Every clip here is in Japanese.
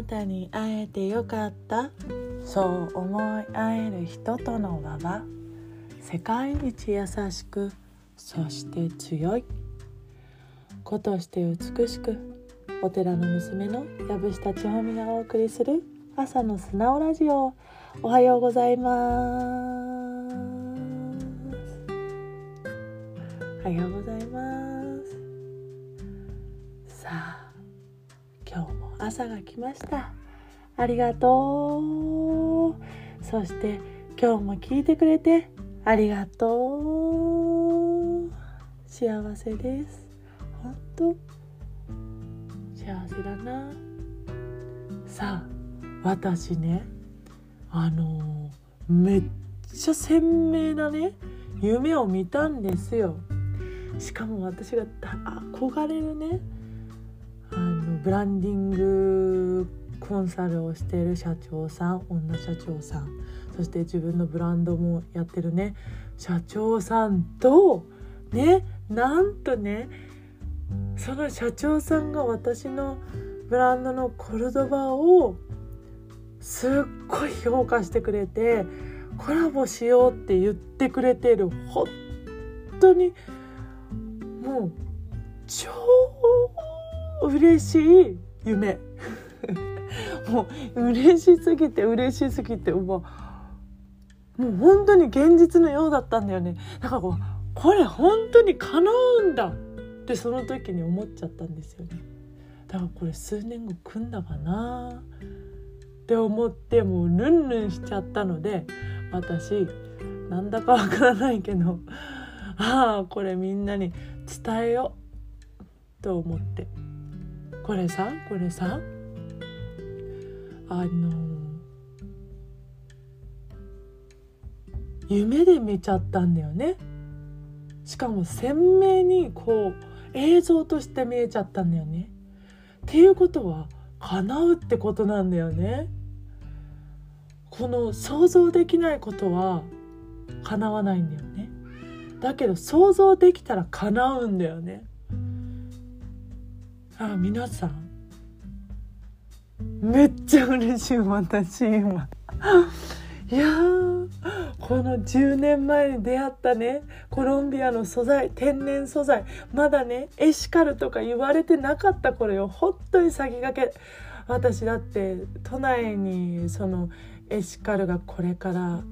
なたに会えてよかった。そう思い合える人との輪は世界一優しくそして強い。子として美しくお寺の娘の藪下千穂美がお送りする朝の素直ラジオ。おはようございます。おはようございます。朝が来ました。ありがとう。そして今日も聞いてくれてありがとう。幸せです。本当幸せだな。さあ私ねあのめっちゃ鮮明なね夢を見たんですよ。しかも私が憧れるねブランディングコンサルをしている社長さん女社長さんそして自分のブランドもやってるね社長さんとねなんとねその社長さんが私のブランドのコルドバをすっごい評価してくれてコラボしようって言ってくれてる本当にもう超嬉しい夢。もう嬉しすぎて嬉しすぎてもうもう本当に現実のようだったんだよね。だからこうこれ本当に叶うんだってその時に思っちゃったんですよね。だからこれ数年後来んだかな。って思ってもうルンルンしちゃったので私なんだかわからないけどああこれみんなに伝えようと思って。これさこれさあの夢で見ちゃったんだよね。しかも鮮明にこう映像として見えちゃったんだよね。っていうことは叶うってことなんだよね。この想像できないことは叶わないんだよね。だけど想像できたら叶うんだよね。あ皆さん。めっちゃ嬉しい私今 いやこの10年前に出会ったねコロンビアの素材天然素材まだねエシカルとか言われてなかった頃よ。本当に先駆け。私だって都内にそのエシカルがこれから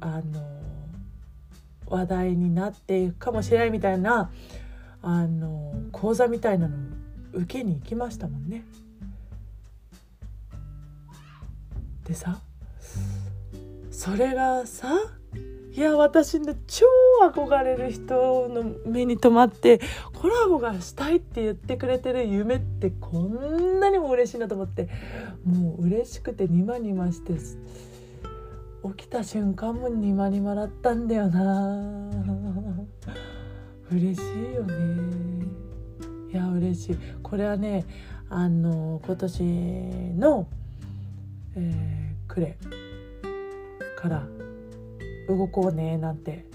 あの話題になっていくかもしれないみたいなあの講座みたいなの受けに行きましたもんね。でさそれがさいや私の超憧れる人の目に留まってコラボがしたいって言ってくれてる夢ってこんなにも嬉しいなと思ってもう嬉しくてニマニマして起きた瞬間もニマニマだったんだよな嬉しいよね。いや嬉しい。これはねあの今年の、えー、暮れから動こうねなんて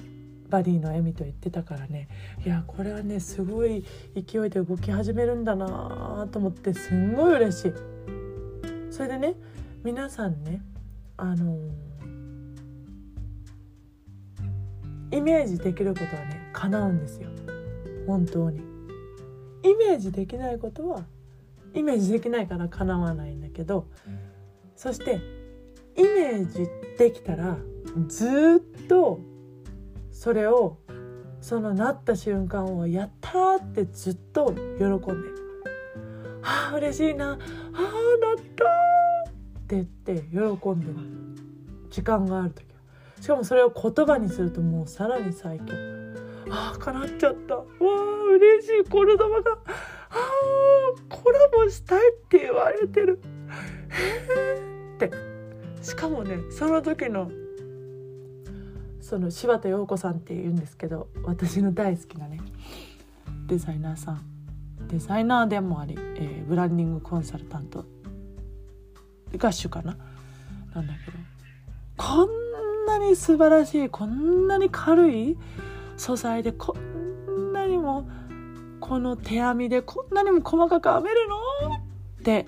バディのエミと言ってたからね。いやこれはねすごい勢いで動き始めるんだなと思ってすんごい嬉しい。それでね皆さんねあのイメージできることはね叶うんですよ。本当に。イメージできないことはイメージできないから叶わないんだけどそしてイメージできたらずっとそれをそのなった瞬間をやったってずっと喜んで「ああ嬉しいな。ああなった!」って言って喜んでる。時間がある時は。しかもそれを言葉にするともうさらに最強。ああ叶っちゃった。わあ嬉しい。この玉が。ああコラボしたいって言われてる。へえって。しかもねその時のその柴田陽子さんっていうんですけど私の大好きなねデザイナーさん。デザイナーでもあり、えー、ブランディングコンサルタント。ガッシュかな？なんだけど。こんなに素晴らしいこんなに軽い素材でこんなにもこの手編みでこんなにも細かく編めるの？って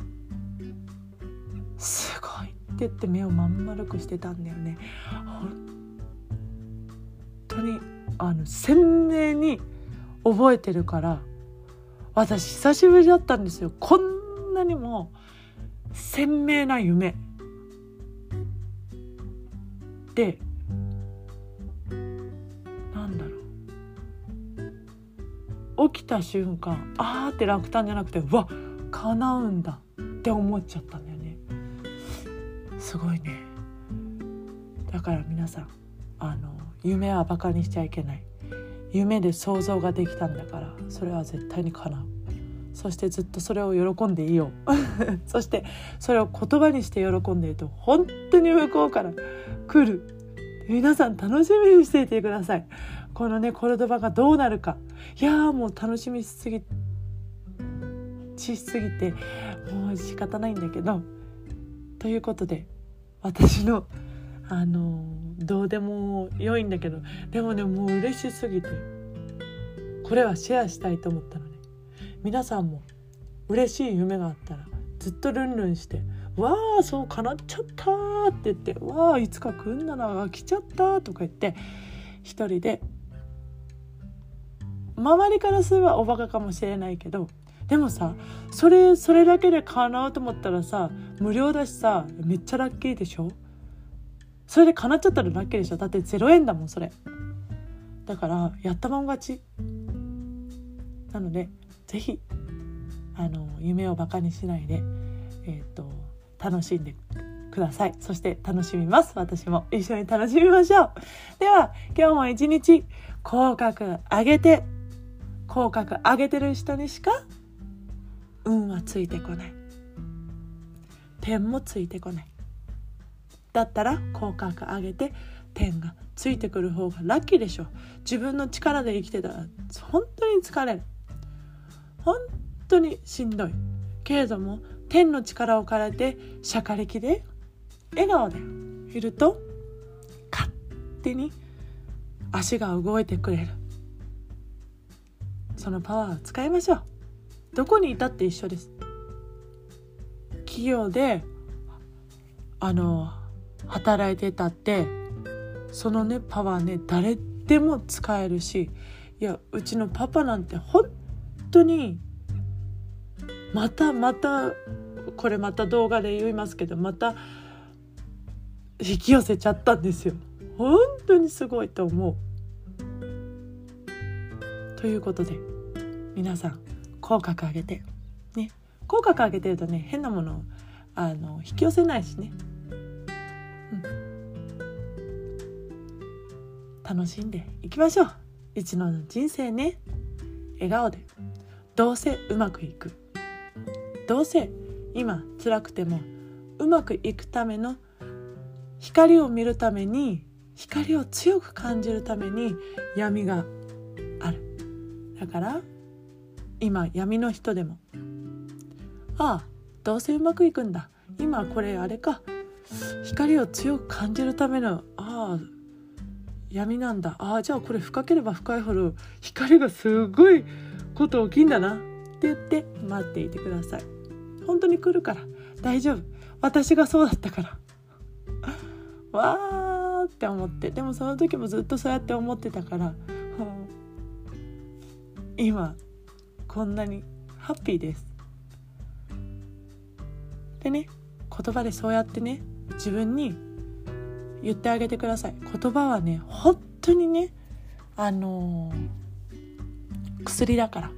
すごいって言って目をまん丸くしてたんだよね。本当にあの鮮明に覚えてるから私久しぶりだったんですよ。こんなにも鮮明な夢。で起きた瞬間あーって落胆じゃなくてうわ叶うんだって思っちゃったんだよね。すごいね。だから皆さんあの夢はバカにしちゃいけない。夢で想像ができたんだからそれは絶対に叶う。そしてずっとそれを喜んでいいよ そしてそれを言葉にして喜んでいると本当に向こうから来る。皆さん楽しみにしていてください。このねコルドバがどうなるか。いやもう楽しみしすぎしすぎてもう仕方ないんだけど。ということで私のあのどうでも良いんだけど。でもねもう嬉しすぎてこれはシェアしたいと思ったのね。皆さんも嬉しい夢があったらずっとルンルンして「わあそう叶っちゃった」って言って「わあいつか来んだな来ちゃった」とか言って一人で周りからすればおバカかもしれないけどでもさそれそれだけで叶うと思ったらさ無料だしさめっちゃラッキーでしょ？それで叶っちゃったらラッキーでしょ？だって0円だもんそれ。だからやったもん勝ち。なので是非あの夢をバカにしないでえっ、ー、と楽しんでください。そして楽しみます。私も。一緒に楽しみましょう。では今日も一日口角上げて口角上げてる人にしか運はついてこない。点もついてこない。だったら口角上げて点がついてくる方がラッキーでしょ自分の力で生きてたら本当に疲れる。本当にしんどい。けれども天の力を借りてしゃかりきで笑顔でいると勝手に足が動いてくれる。そのパワーを使いましょう。どこにいたって一緒です。企業であの働いてたってそのねパワーね誰でも使えるしいやうちのパパなんて本当にまたまたこれまた動画で言いますけどまた引き寄せちゃったんですよ。本当にすごいと思う。ということで皆さん口角上げてね。口角上げてるとね変なものあの引き寄せないしね、うん、楽しんでいきましょう。一度の人生ね。笑顔で。どうせうまくいく。どうせ今辛くてもうまくいくための光を見るために光を強く感じるために闇がある。だから今闇の人でも。ああどうせうまくいくんだ。今これあれか。光を強く感じるためのああ闇なんだ。ああじゃあこれ深ければ深いほど光がすごいこと起きいんだな。って言って待っていてください。本当に来るから。大丈夫。私がそうだったから。わーって思って。でもその時もずっとそうやって思ってたから。今こんなにハッピーです。でね言葉でそうやってね自分に言ってあげてください。言葉はね本当にねあのー、薬だから。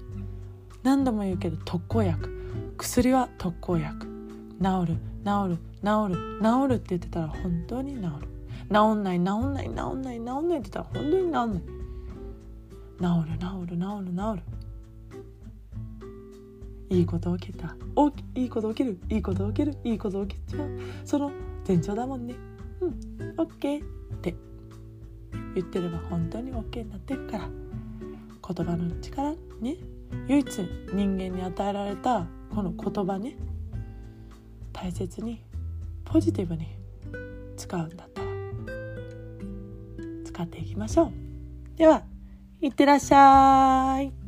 何度も言うけど特効薬。薬は特効薬。治る治る治る治るって言ってたら本当に治る。治んない治んない治んない治んないって言ったら本当に治んない。治る治る治る治る。いいこと起きた。おいいこと起きる。いいこと起きる。いいこと起きちゃう。その前兆だもんね。うん。OK って。言ってれば本当に OK になってるから。言葉の力ね。唯一人間に与えられたこの言葉ね。大切にポジティブに使うんだったら。使っていきましょう。ではいってらっしゃい。